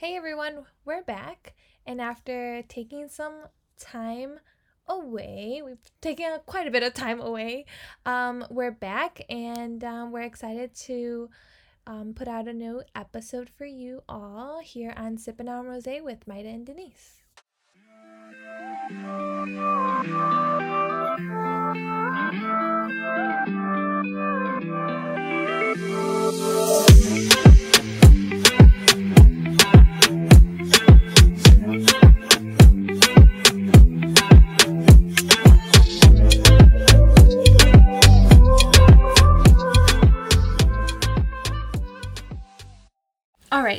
Hey everyone, we're back. And after taking some time away, we've taken quite a bit of time away, um, we're back and um, we're excited to um, put out a new episode for you all here on Sippin' on Rose with Maida and Denise.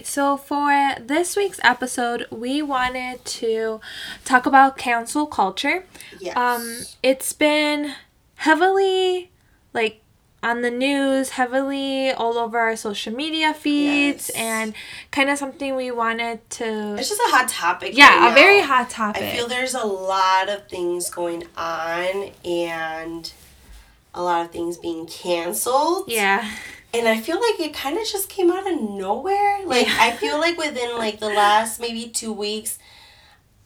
So for this week's episode, we wanted to talk about cancel culture. Yes. Um, it's been heavily like on the news, heavily all over our social media feeds, Yes. and kind of something we wanted to. it's just a hot topic. Yeah, right a very hot topic. I feel there's a lot of things going on and a lot of things being canceled. yeah. And I feel like it kind of just came out of nowhere. Like Yeah. I feel like within like the last maybe 2 weeks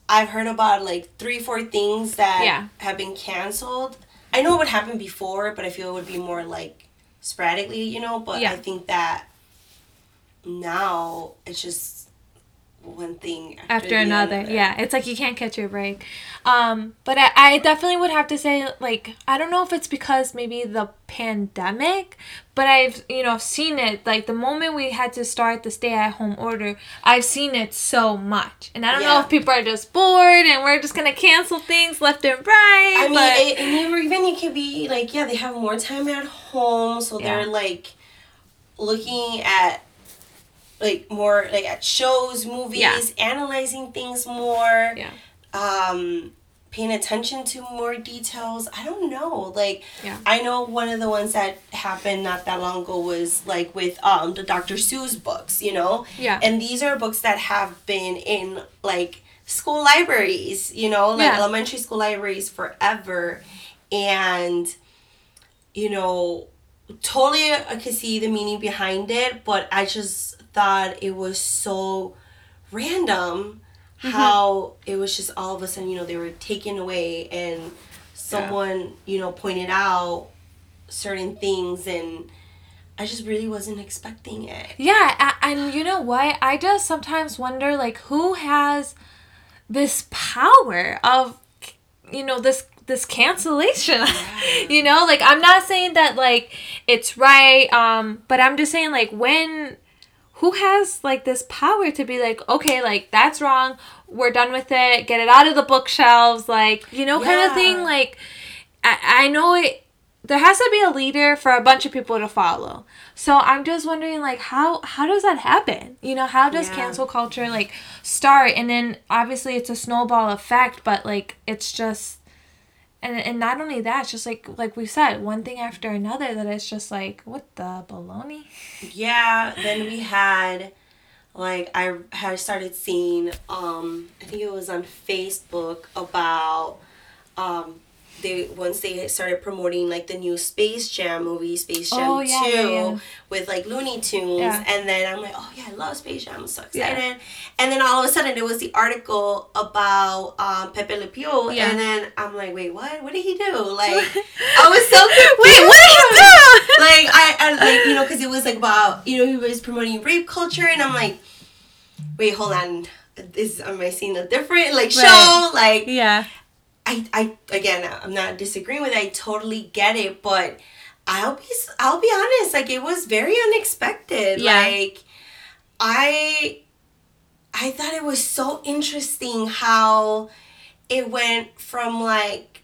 I've heard about like 3 4 things that Yeah. have been canceled. I know it would happen before, but I feel it would be more like sporadically, you know, but Yeah. I think that now it's just one thing after, after the another. other. Yeah, it's like you can't catch your break. Um, but I, I definitely would have to say like I don't know if it's because maybe the pandemic, but I've you know seen it like the moment we had to start the stay at home order, I've seen it so much, and I don't know if people are just bored and we're just gonna cancel things left and right. I mean, it, and even even it could be like, yeah, they have more time at home, so Yeah. they're like looking at like more like at shows, movies, Yeah. analyzing things more, yeah, um, paying attention to more details. I don't know. Like, Yeah. I know one of the ones that happened not that long ago was like with um the Dr. Seuss books, you know, yeah, and these are books that have been in like school libraries, you know, like Yeah. elementary school libraries forever. And, you know, totally I could see the meaning behind it, but I just thought it was so random how it was just all of a sudden, you know, they were taken away and someone, you know, pointed out certain things and I just really wasn't expecting it. Yeah, and you know what? I just sometimes wonder like who has this power of you know this this cancellation. you know, like I'm not saying that like it's right um but I'm just saying like when who has like this power to be like okay, like that's wrong. We're done with it. Get it out of the bookshelves like, you know kind of thing like I I know it there has to be a leader for a bunch of people to follow. So I'm just wondering like how how does that happen? You know, how does Yeah. cancel culture like start and then obviously it's a snowball effect, but like it's just and and not only that, it's just like like we said, one thing after another that it's just like what the baloney? Yeah, then we had like I had started seeing um I think it was on Facebook about um they once they started promoting like the new Space Jam movie, Space Jam Oh, yeah, 2 yeah, yeah. with like Looney Tunes and then I'm like, Oh yeah, I love Space Jam, I'm so excited. And then all of a sudden it was the article about um Pepe Le Pew and then I'm like, Wait, what? What did he do? Like I was so confused. Wait, what did he do? like I, I like you know because it was like about you know he was promoting rape culture and I'm like, wait, hold on, is am I seeing a different like show? Right. Like Yeah. I I again I'm not disagreeing with it. I totally get it, but I'll be I'll be honest, like it was very unexpected. Yeah. Like I I thought it was so interesting how it went from like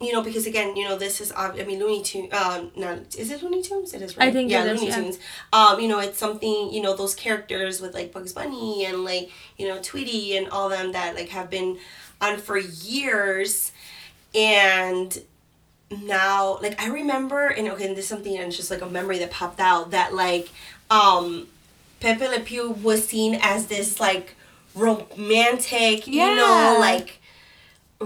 you know because again you know this is I mean Looney Tunes um no is it Looney Tunes it is right I think yeah it is, Looney yeah. Tunes um you know it's something you know those characters with like Bugs Bunny and like you know Tweety and all them that like have been on for years and now like I remember and okay and this is something and it's just like a memory that popped out that like um Pepe Le Pew was seen as this like romantic you know like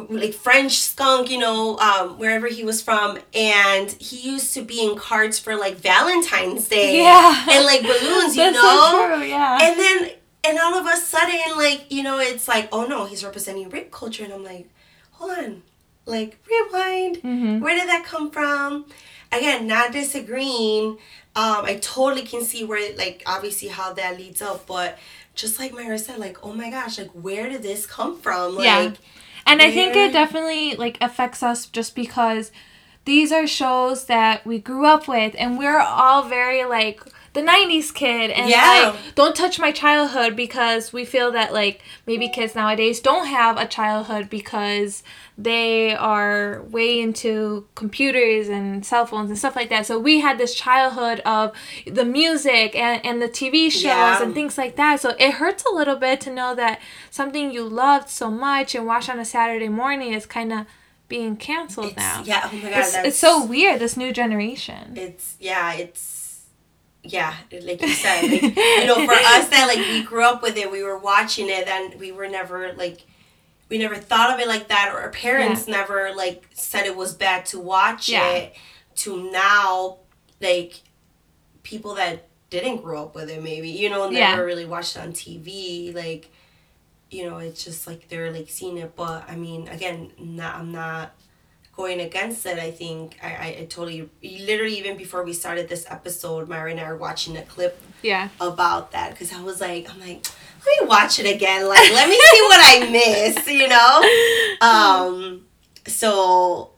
like French skunk, you know, um, wherever he was from, and he used to be in cards for like Valentine's Day, Yeah. and like balloons, you know, so true, yeah. and then and all of a sudden, like, you know, it's like, oh no, he's representing rape culture. And I'm like, hold on, like, rewind. Mm-hmm. Where did that come from? Again, not disagreeing. Um, I totally can see where, like, obviously how that leads up, but just like Myra said, like, oh my gosh, like, where did this come from? Like, Yeah. And I think it definitely like affects us just because these are shows that we grew up with and we're all very like the 90s kid and Yeah. like don't touch my childhood because we feel that like maybe kids nowadays don't have a childhood because they are way into computers and cell phones and stuff like that so we had this childhood of the music and, and the tv shows Yeah. and things like that so it hurts a little bit to know that something you loved so much and watched on a saturday morning is kind of being canceled it's, now yeah, oh my God. it's, it's so weird this new generation it's yeah it's yeah like you said like, you know for us that like we grew up with it we were watching it and we were never like we never thought of it like that or our parents never like said it was bad to watch Yeah. it to now like people that didn't grow up with it maybe you know never Yeah. really watched it on tv like you know it's just like they're like seeing it but i mean again not i'm not going against it i think i i, I totally literally even before we started this episode myra and i were watching a clip yeah. about that because i was like i'm like let me watch it again like let me see what i missed you know? Um so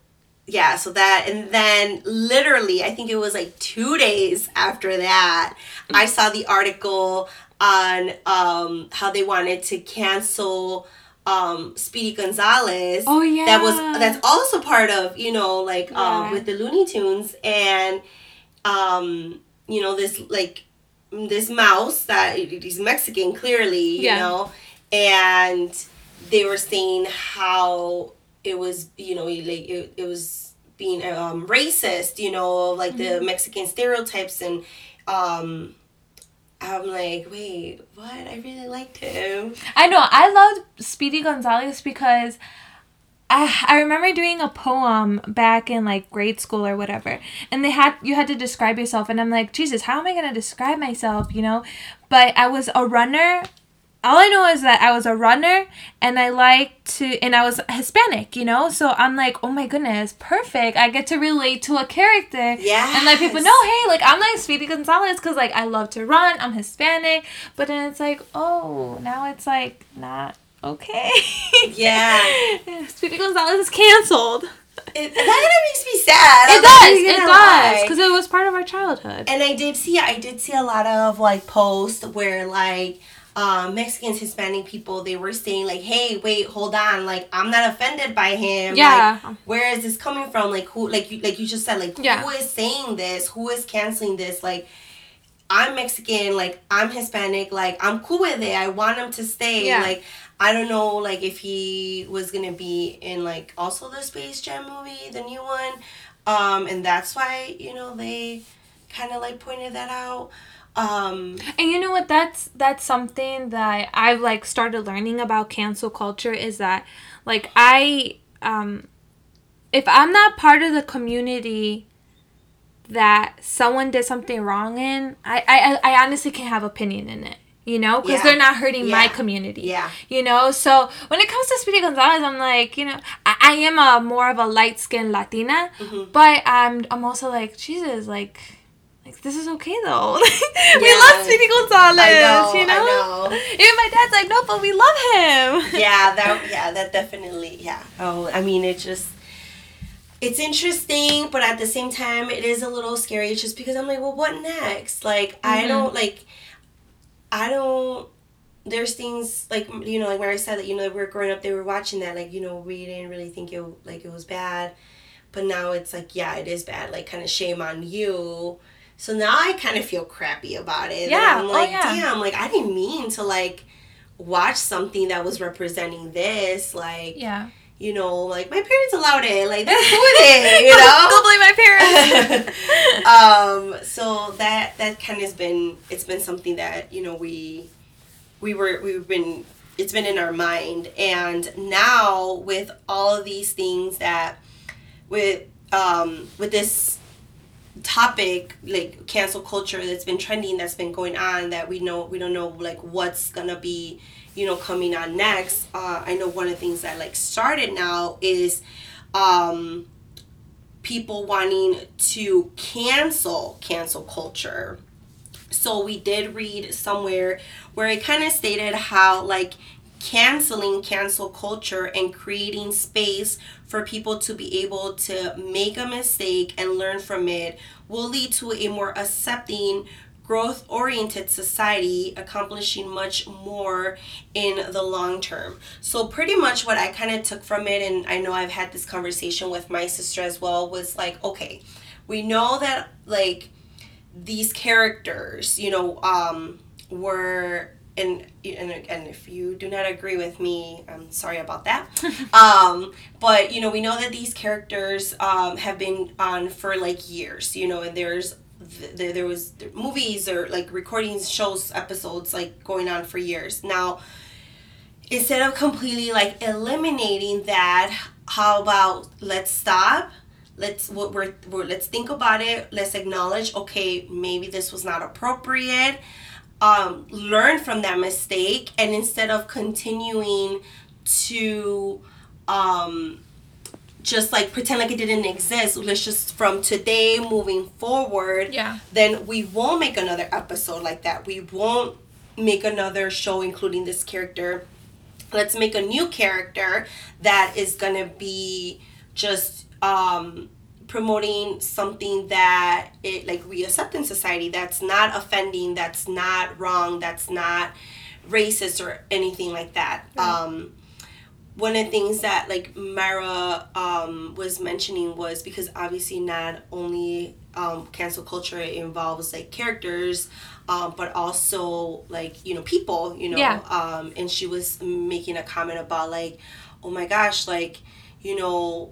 yeah so that and then literally i think it was like two days after that i saw the article on um how they wanted to cancel um speedy gonzalez Oh, yeah. that was that's also part of you know like um with the looney tunes and um you know this like this mouse that he's mexican clearly you Yeah. know and they were saying how it was you know like it, it was being um racist you know like the Mm-hmm. mexican stereotypes and um i'm like wait what i really liked him I know. I loved Speedy Gonzalez because I I remember doing a poem back in like grade school or whatever, and they had you had to describe yourself, and I'm like, Jesus, how am I gonna describe myself? You know, but I was a runner. All I know is that I was a runner and I liked to, and I was Hispanic, you know? So I'm like, oh my goodness, perfect. I get to relate to a character. Yeah. And let people know, hey, like I'm like Speedy Gonzalez because like I love to run, I'm Hispanic. But then it's like, oh, now it's like not okay. Yeah. Speedy Gonzalez is canceled. it, that kind of makes me sad It I'm does, it does, because it was part of our childhood. and I did see I did see a lot of like posts where like um, Mexicans, Hispanic people, they were saying like, "Hey, wait, hold on! Like, I'm not offended by him. Yeah. Like, where is this coming from? Like, who? Like you, like you just said, like, Yeah. who is saying this? Who is canceling this? Like, I'm Mexican. Like, I'm Hispanic. Like, I'm cool with it. I want him to stay. Yeah. Like, I don't know, like, if he was gonna be in like also the Space Jam movie, the new one, um, and that's why you know they kind of like pointed that out. Um, And you know what? That's that's something that I've like started learning about cancel culture is that like I um if I'm not part of the community that someone did something wrong in, I I, I honestly can't have opinion in it. You know, because Yeah. they're not hurting my community. Yeah. You know, so when it comes to Speedy Gonzalez, I'm like, you know, I, I am a more of a light skinned Latina, Mhm. but I'm I'm also like, Jesus, like like this is okay though. we Yeah. love Speedy Gonzalez, I know, you know? I know. Even my dad's like, no, but we love him. yeah, that yeah, that definitely yeah. Oh, I mean, it just it's interesting, but at the same time, it is a little scary just because I'm like, well, what next? Like, I Mhm. don't like, I don't. There's things like you know, like where I said that you know, we were growing up, they were watching that, like you know, we didn't really think it like it was bad, but now it's like, yeah, it is bad. Like, kind of shame on you. So now I kind of feel crappy about it. And Yeah, I'm oh, like, yeah. damn, like I didn't mean to like watch something that was representing this. Like, Yeah. you know, like my parents allowed it. Like they're cool with it, you know. Go blame my parents. um, so that that kind of has been it's been something that you know we we were we've been it's been in our mind and now with all of these things that with um with this topic like cancel culture that's been trending that's been going on that we know we don't know like what's gonna be you know coming on next. Uh, i know one of the things that like started now is um people wanting to cancel cancel culture. So we did read somewhere where it kind of stated how like canceling cancel culture and creating space for people to be able to make a mistake and learn from it will lead to a more accepting growth oriented society accomplishing much more in the long term. So pretty much what I kind of took from it and I know I've had this conversation with my sister as well was like okay, we know that like these characters, you know, um were and and and if you do not agree with me, I'm sorry about that. um, but you know, we know that these characters um, have been on for like years. You know, and there's there, there was movies or like recordings, shows, episodes like going on for years. Now, instead of completely like eliminating that, how about let's stop let's what we're, we're let's think about it let's acknowledge okay maybe this was not appropriate um, learn from that mistake and instead of continuing to um, just like pretend like it didn't exist let's just from today moving forward yeah. then we won't make another episode like that. We won't make another show including this character. Let's make a new character that is gonna be just um promoting something that it like we accept in society that's not offending that's not wrong that's not racist or anything like that right. um one of the things that like Mara um, was mentioning was because obviously not only um, cancel culture involves like characters, um, but also like you know people, you know. Yeah. Um, and she was making a comment about like, oh my gosh, like you know,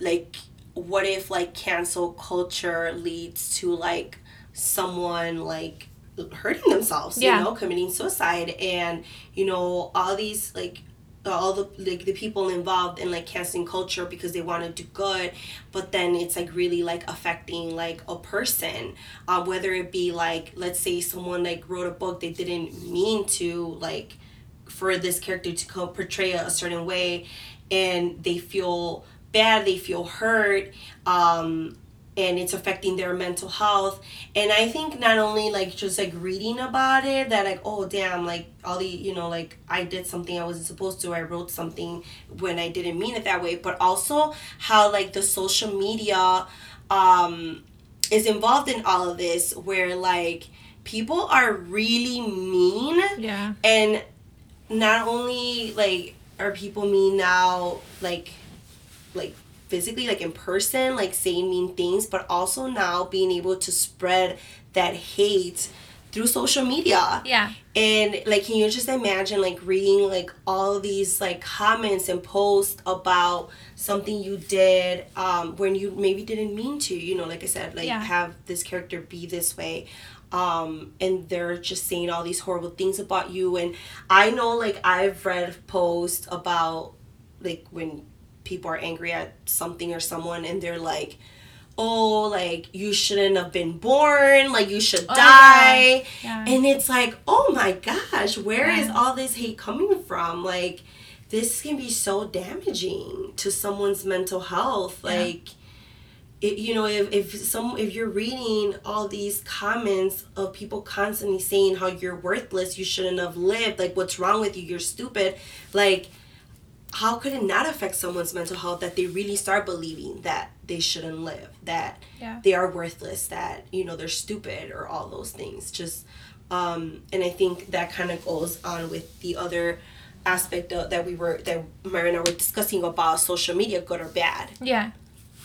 like what if like cancel culture leads to like someone like hurting themselves yeah. you know committing suicide and you know all these like all the like the people involved in like canceling culture because they want to do good but then it's like really like affecting like a person um, whether it be like let's say someone like wrote a book they didn't mean to like for this character to co- portray a certain way and they feel bad, they feel hurt, um, and it's affecting their mental health. And I think not only like just like reading about it, that like, oh damn, like all the, you know, like I did something I wasn't supposed to, I wrote something when I didn't mean it that way, but also how like the social media um, is involved in all of this, where like people are really mean. Yeah. And not only like are people mean now, like like physically like in person like saying mean things but also now being able to spread that hate through social media. Yeah. And like can you just imagine like reading like all these like comments and posts about something you did um when you maybe didn't mean to you know like i said like yeah. have this character be this way. Um and they're just saying all these horrible things about you. And i know like i've read posts about like when people are angry at something or someone and they're like oh like you shouldn't have been born like you should oh, die yeah. Yeah. and it's like oh my gosh where yeah. is all this hate coming from like this can be so damaging to someone's mental health like it, you know if, if some if you're reading all these comments of people constantly saying how you're worthless you shouldn't have lived like what's wrong with you you're stupid like how could it not affect someone's mental health that they really start believing that they shouldn't live that yeah. they are worthless that you know they're stupid or all those things? Just um and i think that kind of goes on with the other aspect of, that we were that Myra and I were discussing about social media good or bad. Yeah.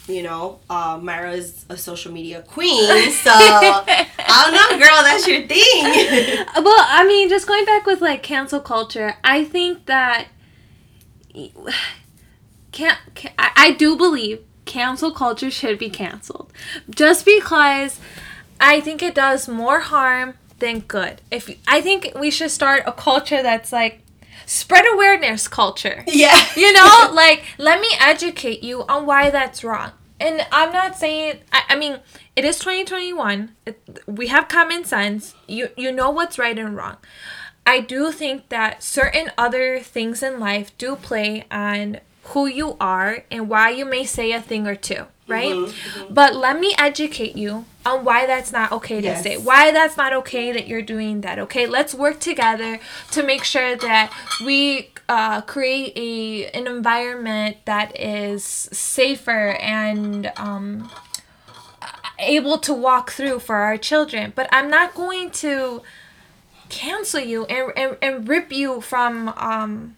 You know uh, Myra is a social media queen so I don't know girl that's your thing. Well I mean just going back with like cancel culture I think that can't, can I, I do believe cancel culture should be canceled just because I think it does more harm than good. If I think we should start a culture that's like spread awareness culture. Yeah. You know, like let me educate you on why that's wrong. and I'm not saying I, I mean it is 2021. It, we have common sense. You you know what's right and wrong. I do think that certain other things in life do play on who you are and why you may say a thing or two, right? Mm-hmm, mm-hmm. But let me educate you on why that's not okay to yes. say. Why that's not okay that you're doing that. Okay, let's work together to make sure that we uh, create a an environment that is safer and um, able to walk through for our children. But I'm not going to cancel you and, and, and rip you from um,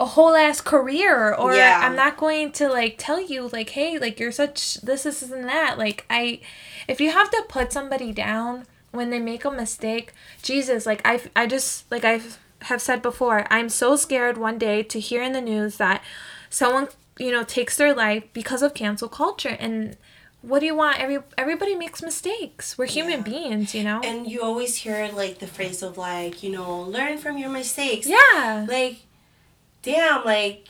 a whole ass career or yeah. I'm not going to like tell you like hey like you're such this this and that like I if you have to put somebody down when they make a mistake Jesus like I I just like I have said before I'm so scared one day to hear in the news that someone you know takes their life because of cancel culture and what do you want every everybody makes mistakes we're human yeah. beings you know and you always hear like the phrase of like you know learn from your mistakes yeah like damn, like,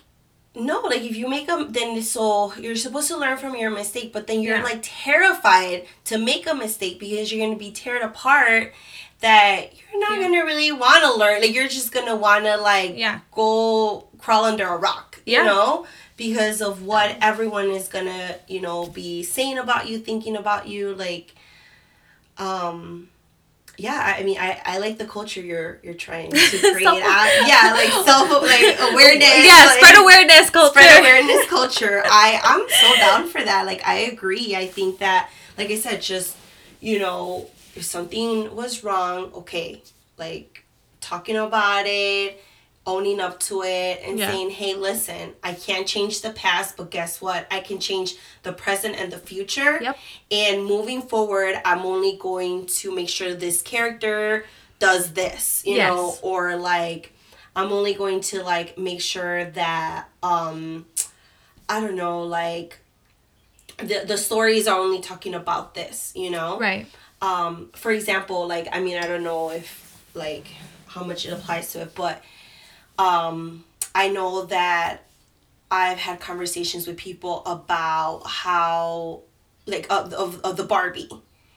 no, like if you make a then so you're supposed to learn from your mistake, but then you're yeah. like terrified to make a mistake because you're gonna be teared apart. That you're not yeah. gonna really want to learn. Like you're just gonna want to like yeah. go crawl under a rock. Yeah. You know because of what everyone is gonna you know be saying about you, thinking about you. Like, um, yeah, I mean, I, I like the culture you're you're trying to create. out, yeah, like self like awareness. Yeah, like, spread awareness culture. Spread awareness culture. I I'm so down for that. Like I agree. I think that, like I said, just you know, if something was wrong, okay, like talking about it owning up to it and yeah. saying, hey, listen, I can't change the past, but guess what? I can change the present and the future. Yep. And moving forward, I'm only going to make sure this character does this, you yes. know, or like I'm only going to like make sure that um I don't know, like the the stories are only talking about this, you know? Right. Um, for example, like I mean I don't know if like how much it applies to it, but um, I know that I've had conversations with people about how, like, of, of, of the Barbie,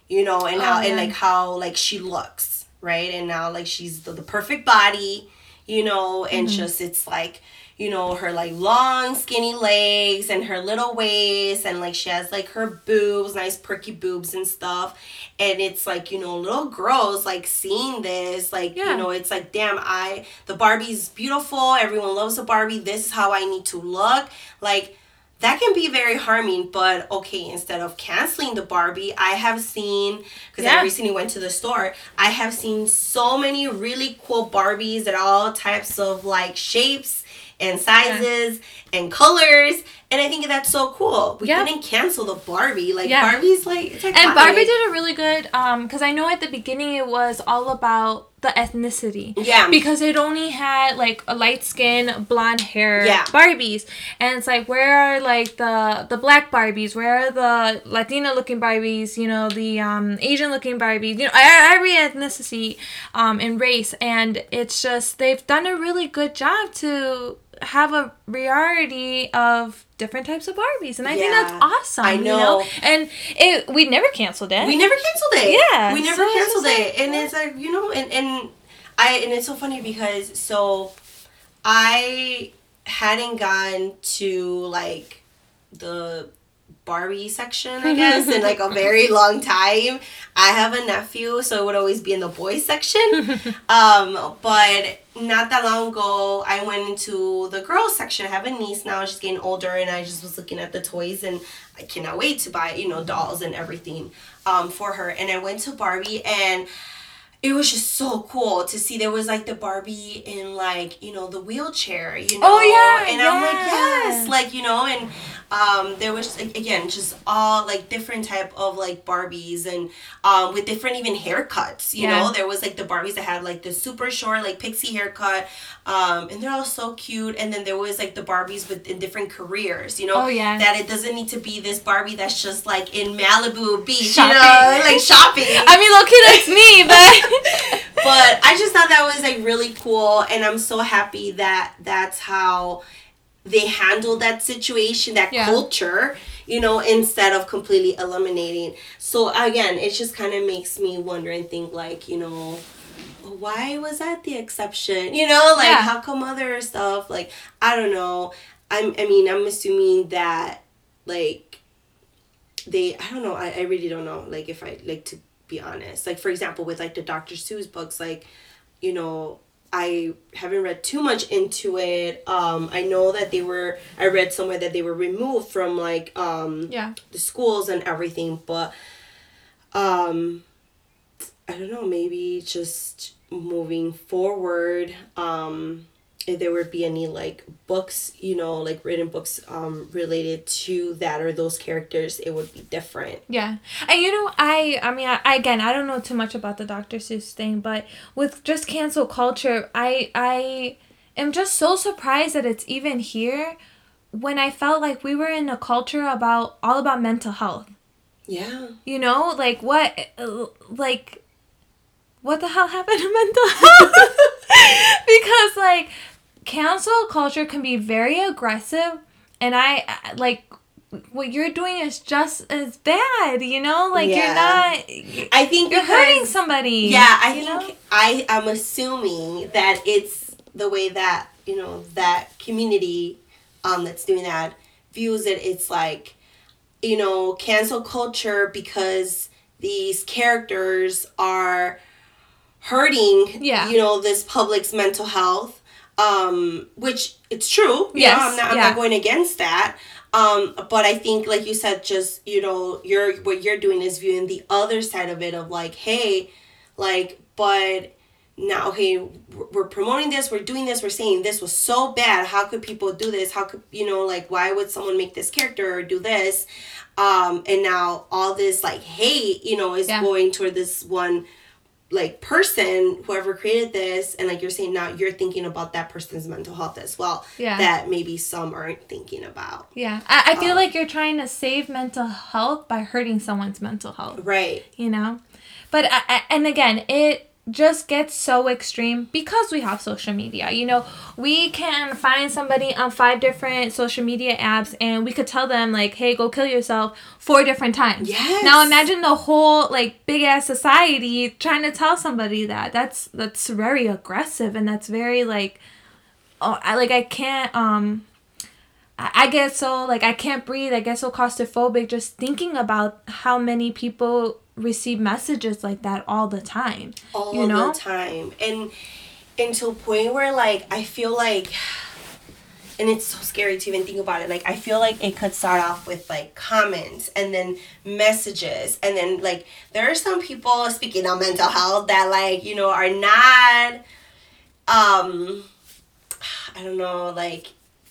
you know, and how, oh, and like how, like, she looks, right? And now, like, she's the, the perfect body, you know, and mm-hmm. just, it's like, you know, her like long skinny legs and her little waist and like she has like her boobs, nice perky boobs and stuff. And it's like, you know, little girls like seeing this, like, yeah. you know, it's like, damn, I the Barbie's beautiful, everyone loves a Barbie, this is how I need to look. Like that can be very harming but okay instead of canceling the barbie i have seen because yeah. i recently went to the store i have seen so many really cool barbies at all types of like shapes and sizes yeah. and colors. And I think that's so cool. We yeah. didn't cancel the Barbie. Like. Barbie's like it's And Barbie did a really good um because I know at the beginning it was all about the ethnicity. Yeah. Because it only had like a light skin, blonde hair yeah. Barbies. And it's like where are like the the black Barbies? Where are the Latina looking Barbies? You know, the um Asian looking Barbies, you know, every ethnicity um and race. And it's just they've done a really good job to have a variety of different types of Barbies, and I yeah, think that's awesome. I know. You know? and it we never canceled it. We never canceled it. Yeah, we never so canceled it, and it's like you know, and and I and it's so funny because so I hadn't gone to like the Barbie section, I guess, in like a very long time. I have a nephew, so it would always be in the boys section. um, but not that long ago, I went into the girls section. I have a niece now; she's getting older, and I just was looking at the toys, and I cannot wait to buy, you know, dolls and everything, um, for her. And I went to Barbie, and it was just so cool to see there was like the Barbie in like you know the wheelchair you know oh yeah and yeah. I'm like yes like you know and um there was again just all like different type of like barbies and um with different even haircuts you yeah. know there was like the barbies that had like the super short like pixie haircut um and they're all so cute. And then there was like the barbies with in different careers you know? Oh yeah. That it doesn't need to be this barbie that's just like in malibu beach shopping. you know? Like shopping. I mean look that's me but but i just thought that was like really cool. And i'm so happy that that's how they handle that situation, that Yeah. culture, you know, instead of completely eliminating. So again, it just kind of makes me wonder and think like, you know, why was that the exception? You know, like Yeah. how come other stuff like I don't know. I'm I mean, I'm assuming that like they I don't know, I, I really don't know, like if I like to be honest. Like for example with like the Dr. Seuss books, like, you know, I haven't read too much into it. Um, I know that they were I read somewhere that they were removed from like um Yeah. the schools and everything, but um I don't know, maybe just moving forward, um there would be any like books, you know, like written books um related to that or those characters, it would be different. Yeah, and you know, I I mean, I, I again, I don't know too much about the Dr. Seuss thing, but with just cancel culture, I I am just so surprised that it's even here, when I felt like we were in a culture about all about mental health. Yeah. You know, like what, like, what the hell happened to mental health? because like, cancel culture can be very aggressive, and I like what you're doing is just as bad. You know, like Yeah. you're not. I think You're hurting somebody. Yeah, I think know? I am assuming that it's the way that you know that community um that's doing that views it. It's like you know cancel culture because these characters are hurting. Yeah. You know this public's mental health. Um, which it's true. Yes, know, I'm not. I'm yeah. not going against that. Um, but I think, like you said, just you know, you're what you're doing is viewing the other side of it of like, hey, like, but now, hey, we're we're promoting this, we're doing this, we're saying this was so bad. How could people do this? How could you know, like, why would someone make this character or do this? Um, and now all this like hate, you know, is Yeah. going toward this one like person whoever created this and like you're saying now you're thinking about that person's mental health as well Yeah. that maybe some aren't thinking about Yeah, I, I feel Um, like you're trying to save mental health by hurting someone's mental health. right you know but I, I, and again it just gets so extreme because we have social media you know we can find somebody on five different social media apps and we could tell them like hey go kill yourself four different times Yes. now imagine the whole like big ass society trying to tell somebody that that's that's very aggressive and that's very like oh i like i can't um I I get so like I can't breathe. I get so claustrophobic just thinking about how many people receive messages like that all the time. all you know? the time and and to a point where like i feel like and it's so scary to even think about it like i feel like it could start off with like comments and then messages and then like there are some people speaking on mental health that like you know are not um i don't know like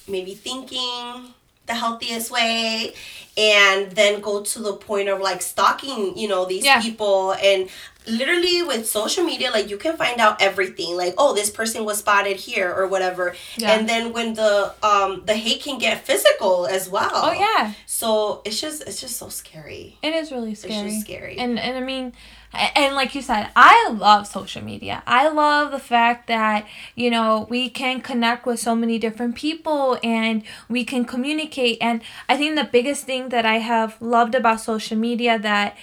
maybe thinking the healthiest way and then go to the point of like stalking you know these Yeah. people. And literally with social media like you can find out everything. Like oh this person was spotted here or whatever. Yeah. and then when the um the hate can get physical as well. Oh yeah, so it's just it's just so scary. It is really it's scary. just scary. And and I mean, and like you said, I love social media. I love the fact that you know we can connect with so many different people and we can communicate. And I think the biggest thing that I have loved about social media that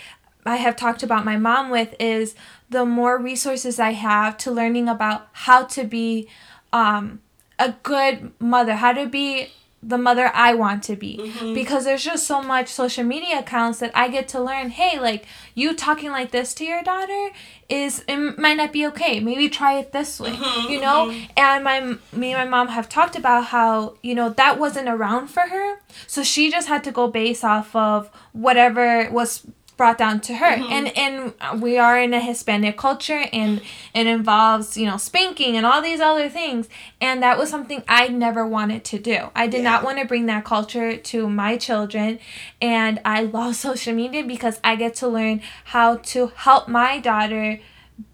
I have talked about my mom with is the more resources I have to learning about how to be um, a good mother, how to be the mother I want to be. Mm-hmm. Because there's just so much social media accounts that I get to learn, hey, like you talking like this to your daughter is it might not be okay. Maybe try it this way. Mm-hmm, you know? Mm-hmm. And my me and my mom have talked about how, you know, that wasn't around for her. So she just had to go base off of whatever was brought down to her. Mm-hmm. And and we are in a hispanic culture and it involves you know spanking and all these other things. And that was something i never wanted to do. I did not want to bring that culture to my children. And i love social media because i get to learn how to help my daughter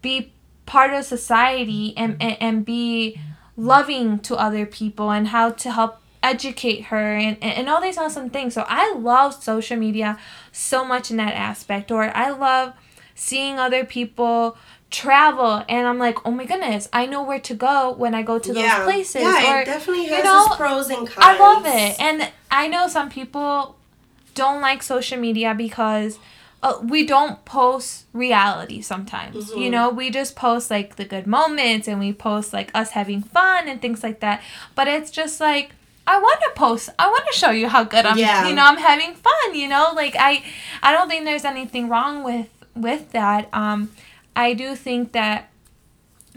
be part of society and, and, and be loving to other people and how to help educate her and, and, all these awesome things. So I love social media so much in that aspect. Or I love seeing other people travel and I'm like, oh my goodness, I know where to go when I go to those places. Yeah, or, it definitely has you know, its pros and cons. I love it. And I know some people don't like social media because uh, we don't post reality sometimes. You Mhm. know, we just post like the good moments and we post like us having fun and things like that. But it's just like I want to post. I want to show you how good I'm. Yeah. You know, I'm having fun. You know, like I, I don't think there's anything wrong with with that. Um, I do think that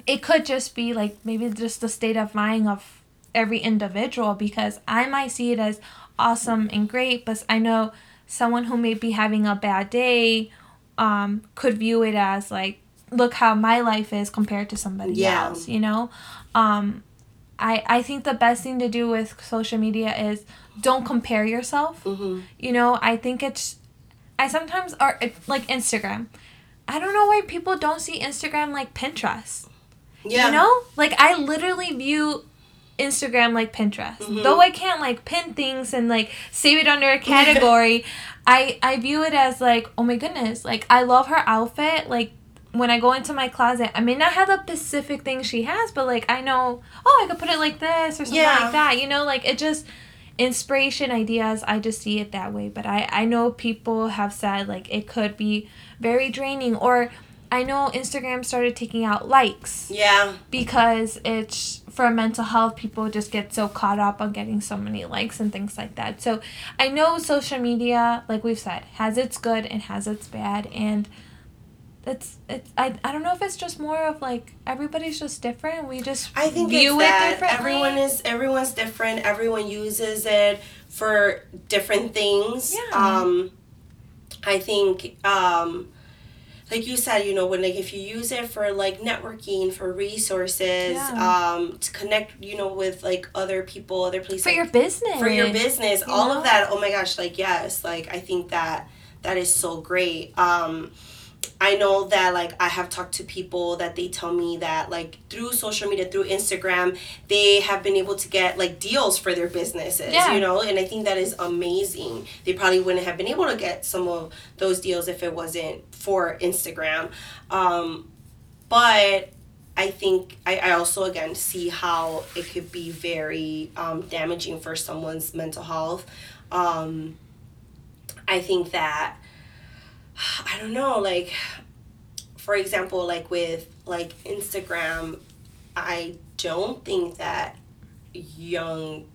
it could just be like maybe just the state of mind of every individual because I might see it as awesome and great, but I know someone who may be having a bad day um, could view it as like, look how my life is compared to somebody Yeah. else, you know? Um, I, I think the best thing to do with social media is don't compare yourself. hmm You know, I think it's, I sometimes, are like Instagram. I don't know why people don't see Instagram like Pinterest. Yeah. You know? Like I literally view Instagram like Pinterest. Mhm. Though I can't like pin things and like save it under a category, I I view it as like, oh my goodness, like I love her outfit. Like when I go into my closet, I may not have the specific thing she has, but like I know, oh, I could put it like this or something Yeah. like that. You know, like it just inspiration ideas i just see it that way but i i know people have said like it could be very draining or i know instagram started taking out likes Yeah. because it's for mental health people just get so caught up on getting so many likes and things like that so i know social media like we've said has its good and has its bad and it's it's I, I don't know if it's just more of like everybody's just different we just I think view it's it that differently everyone is everyone's different. Everyone uses it for different things. Yeah. Um, I think, um, like you said, you know, when like if you use it for like networking, for resources, Yeah. um, to connect, you know, with like other people, other places, for your business for your business, you all know? of that. Oh my gosh, like yes, like I think that that is so great. Um, I know that like I have talked to people that they tell me that like through social media, through Instagram, they have been able to get like deals for their businesses, Yeah. you know, and I think that is amazing. They probably wouldn't have been able to get some of those deals if it wasn't for Instagram. Um, but I think I, I also again see how it could be very um, damaging for someone's mental health. Um, I think that I don't know, like for example, like with like Instagram, I don't think that young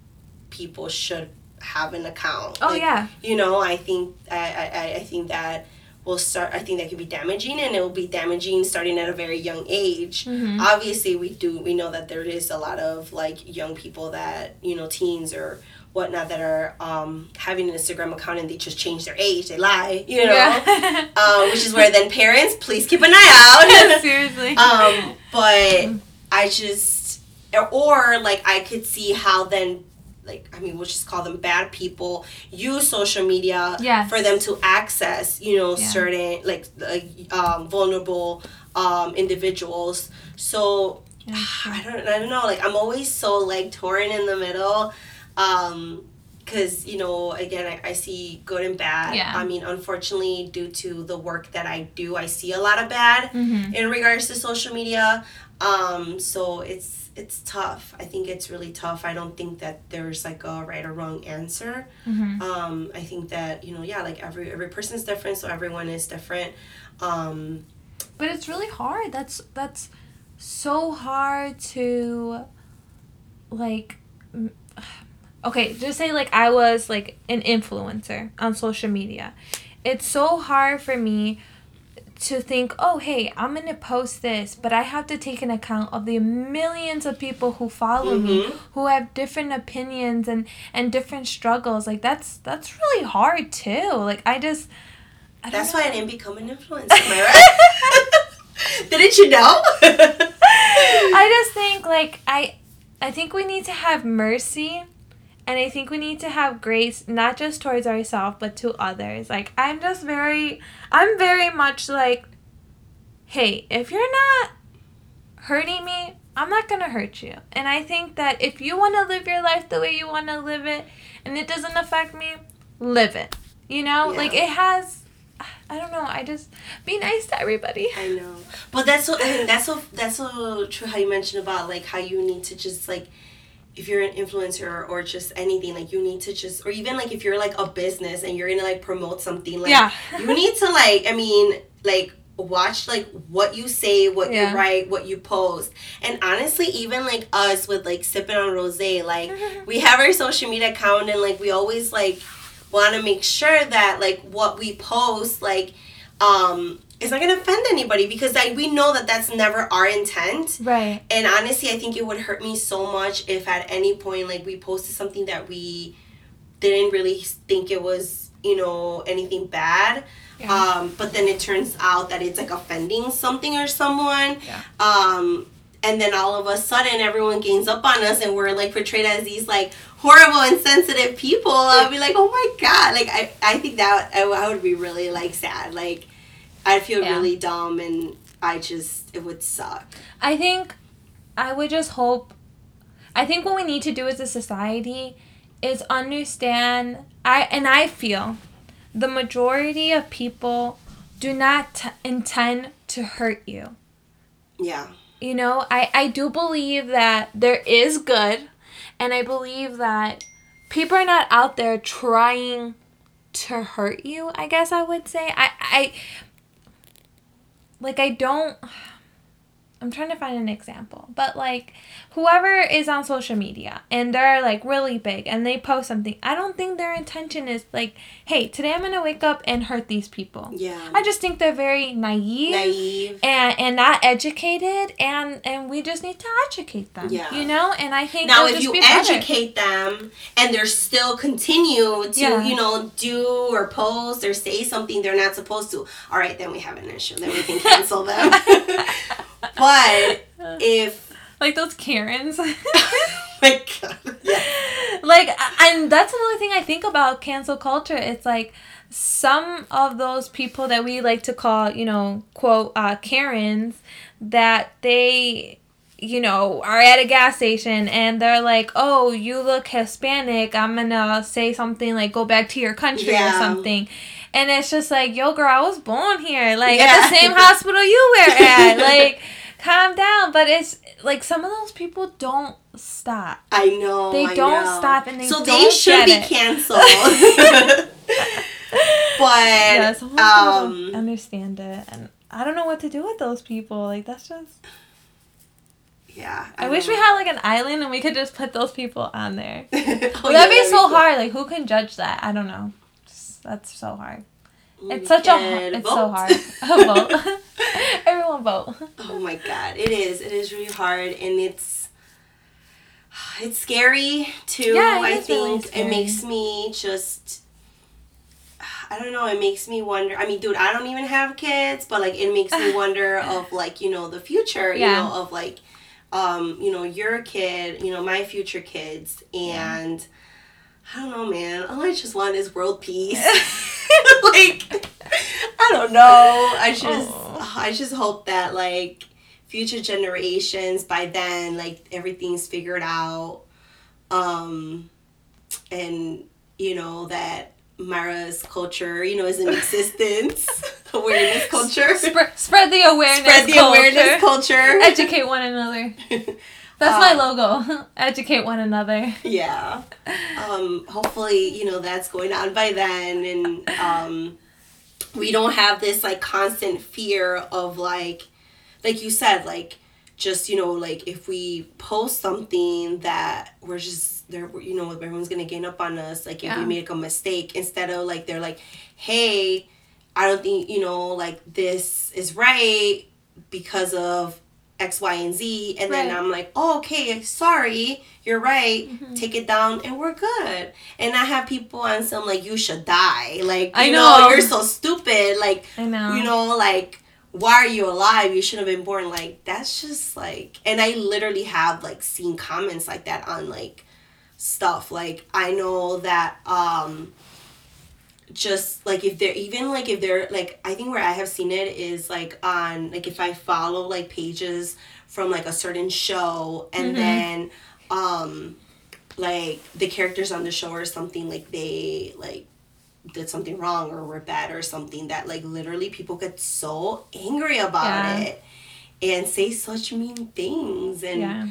people should have an account. oh Like, yeah you know i think i i, I think that will start i think that could be damaging and it will be damaging starting at a very young age Mhm. obviously we do we know that there is a lot of like young people that you know teens or whatnot that are um, having an instagram account and they just change their age they lie you know yeah um, which is where then parents please keep an eye out seriously um, but I just, or like I could see how then, like I mean, we'll just call them bad people use social media Yes. for them to access, you know, Yeah. certain like like um, vulnerable um, individuals. So Yeah. I don't, I don't know. Like I'm always so like torn in the middle. Um, because you know again I, I see good and bad. Yeah. i mean unfortunately due to the work that i do i see a lot of bad Mhm. in regards to social media. Um so it's it's tough. I think it's really tough. I don't think that there's like a right or wrong answer. Mhm. um i think that you know yeah like every every person's different so everyone is different. Um but it's really hard. That's that's so hard to like m- okay just say like i was like an influencer on social media. It's so hard for me to think oh hey i'm gonna post this but i have to take an account of the millions of people who follow me Mhm. who have different opinions and and different struggles. Like that's that's really hard too. Like i just I that's know. why i didn't become an influencer right? Didn't you know? I just think like I I think we need to have mercy and I think we need to have grace not just towards ourselves but to others. Like I'm just very I'm very much like hey, if you're not hurting me, I'm not going to hurt you. And I think that if you want to live your life the way you want to live it and it doesn't affect me, live it. You know? Yeah. Like it has I don't know. I just be nice to everybody. I know, but that's so. I think that's so. That's so true. How you mentioned about like how you need to just like, if you're an influencer or just anything, like you need to just, or even like if you're like a business and you're gonna like promote something, like Yeah. you need to like. I mean, like watch like what you say, what Yeah. you write, what you post, and honestly, even like us with like sipping on rose, like we have our social media account and like we always like want to make sure that like what we post like um is not going to offend anybody because like we know that that's never our intent Right. and honestly i think it would hurt me so much if at any point like we posted something that we didn't really think it was you know anything bad Yeah. um but then it turns out that it's like offending something or someone Yeah. um and then all of a sudden everyone gains up on us and we're like portrayed as these like horrible insensitive people i'll be like oh my god like i, I think that I, I would be really like sad like i'd feel Yeah. really dumb and i just it would suck I think I would just hope. I think what we need to do as a society is understand. I and I feel the majority of people do not t- intend to hurt you. yeah You know, I I do believe that there is good, and I believe that people are not out there trying to hurt you. I guess I would say I I like I don't I'm trying to find an example, but like whoever is on social media and they're like really big and they post something, I don't think their intention is like, hey, today I'm gonna wake up and hurt these people. yeah I just think they're very naive, naive and and not educated, and and we just need to educate them. Yeah. you know, and I think now if just you be better. educate them and they're still continue to Yeah. you know do or post or say something they're not supposed to all right then we have an issue then we can cancel them but if like those Karens. my god. Yeah. Like and that's another thing i think about cancel culture. It's like some of those people that we like to call you know quote uh, karens that they you know are at a gas station and they're like oh you look hispanic. I'm gonna say something like go back to your country or something. And it's just like yo girl i was born here. Like at the same hospital you were at. Like calm down but it's like some of those people don't stop I know. They I don't know. stop and they so they should be it. canceled. but yeah, some people don't um, understand it, and I don't know what to do with those people. Like that's just. yeah, I, wish we had like an island and we could just put those people on there. Oh, But yeah, that'd be so cool. hard. Like who can judge that? I don't know. Just- That's so hard. We It's such a. can It's so hard. vote. Everyone vote. Oh my god, it is. It is really hard, and it's it's scary too. Yeah, I really think scary. it makes me just. I don't know. It makes me wonder. I mean, dude, I don't even have kids, but like, it makes me wonder of like you know the future. You Yeah. know of like, um, you know your kid, you know my future kids, and I don't know, man. All I just want is world peace. like, I don't know. I just, Aw. I just hope that like future generations by then like everything's figured out, um, and you know that Mara's culture, you know, is in existence. awareness culture. Spread, spread the awareness. Spread the culture. awareness culture. Educate one another. That's my Um, logo. Educate one another. yeah um hopefully you know that's going on by then and um we don't have this like constant fear of like like you said like just you know like if we post something that we're just there you know everyone's gonna gain up on us like if we Yeah. make a mistake instead of like they're like hey i don't think you know like this is right because of X, Y, and Z, and then I'm like, oh, okay, sorry, you're right. Mm-hmm. Take it down, and we're good. And I have people on some like, you should die. Like, I you know. you're so stupid. Like, I know. you know, like, why are you alive? You should have been born. Like, that's just like, and I literally have like seen comments like that on like stuff. Like, I know that, um, just like if they're even like if they're like I think where I have seen it is like on like if I follow like pages from like a certain show and Mhm. then um like the characters on the show or something like they like did something wrong or we're bad or something that like literally people get so angry about Yeah. it and say such mean things and Yeah.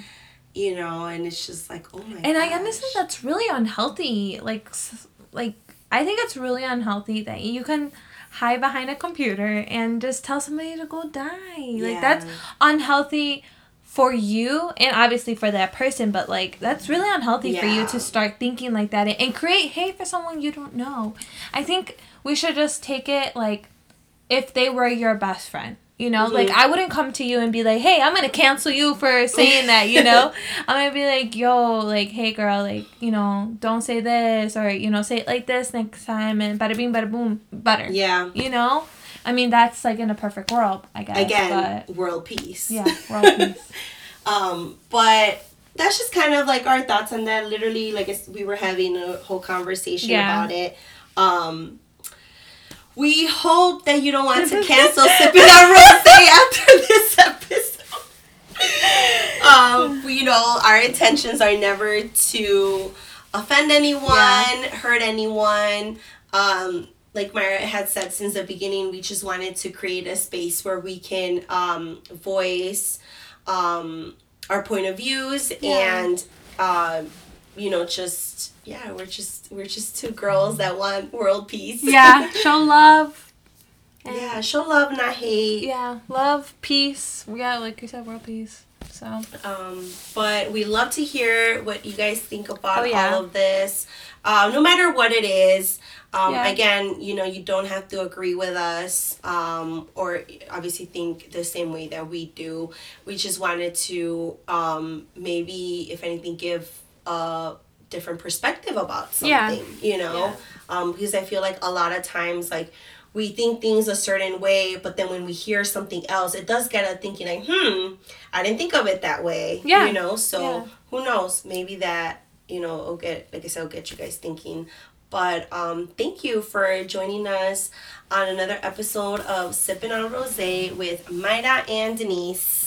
you know and it's just like oh my And I understand that's really unhealthy. Like, like I think it's really unhealthy that you can hide behind a computer and just tell somebody to go die. Like that's unhealthy for you and obviously for that person, but like that's really unhealthy for you to start thinking like that and create hate for someone you don't know. I think we should just take it like if they were your best friend. You know, like Mm-hmm. I wouldn't come to you and be like, "Hey, I'm gonna cancel you for saying that." You know, I'm gonna be like, "Yo, like, hey, girl, like, you know, don't say this or you know, say it like this next time," and bada bing, bada boom, butter. yeah You know, I mean, that's like in a perfect world, I guess. again but world peace yeah, world peace. um but that's just kind of like our thoughts on that literally like it's, we were having a whole conversation Yeah. about it um we hope that you don't want to cancel sipping on rose after this episode um you know our intentions are never to offend anyone Yeah. hurt anyone um like Myra had said since the beginning, we just wanted to create a space where we can um, voice um, our point of views Yeah. and um, you know just yeah we're just we're just two girls that want world peace Yeah, show love. yeah show love not hate Yeah, love, peace. Yeah, like you said, world peace. So um, but we love to hear what you guys think about Oh, yeah. all of this uh, no matter what it is um, Yeah. again you know you don't have to agree with us um, or obviously think the same way that we do we just wanted to um, maybe if anything give a different perspective about something Yeah. you know um, because i feel like a lot of times like we think things a certain way but then when we hear something else it does get us thinking like hmm i didn't think of it that way Yeah. you know so Yeah. who knows maybe that you know will get like i said will get you guys thinking but um thank you for joining us on another episode of sipping on rose with Myra and denise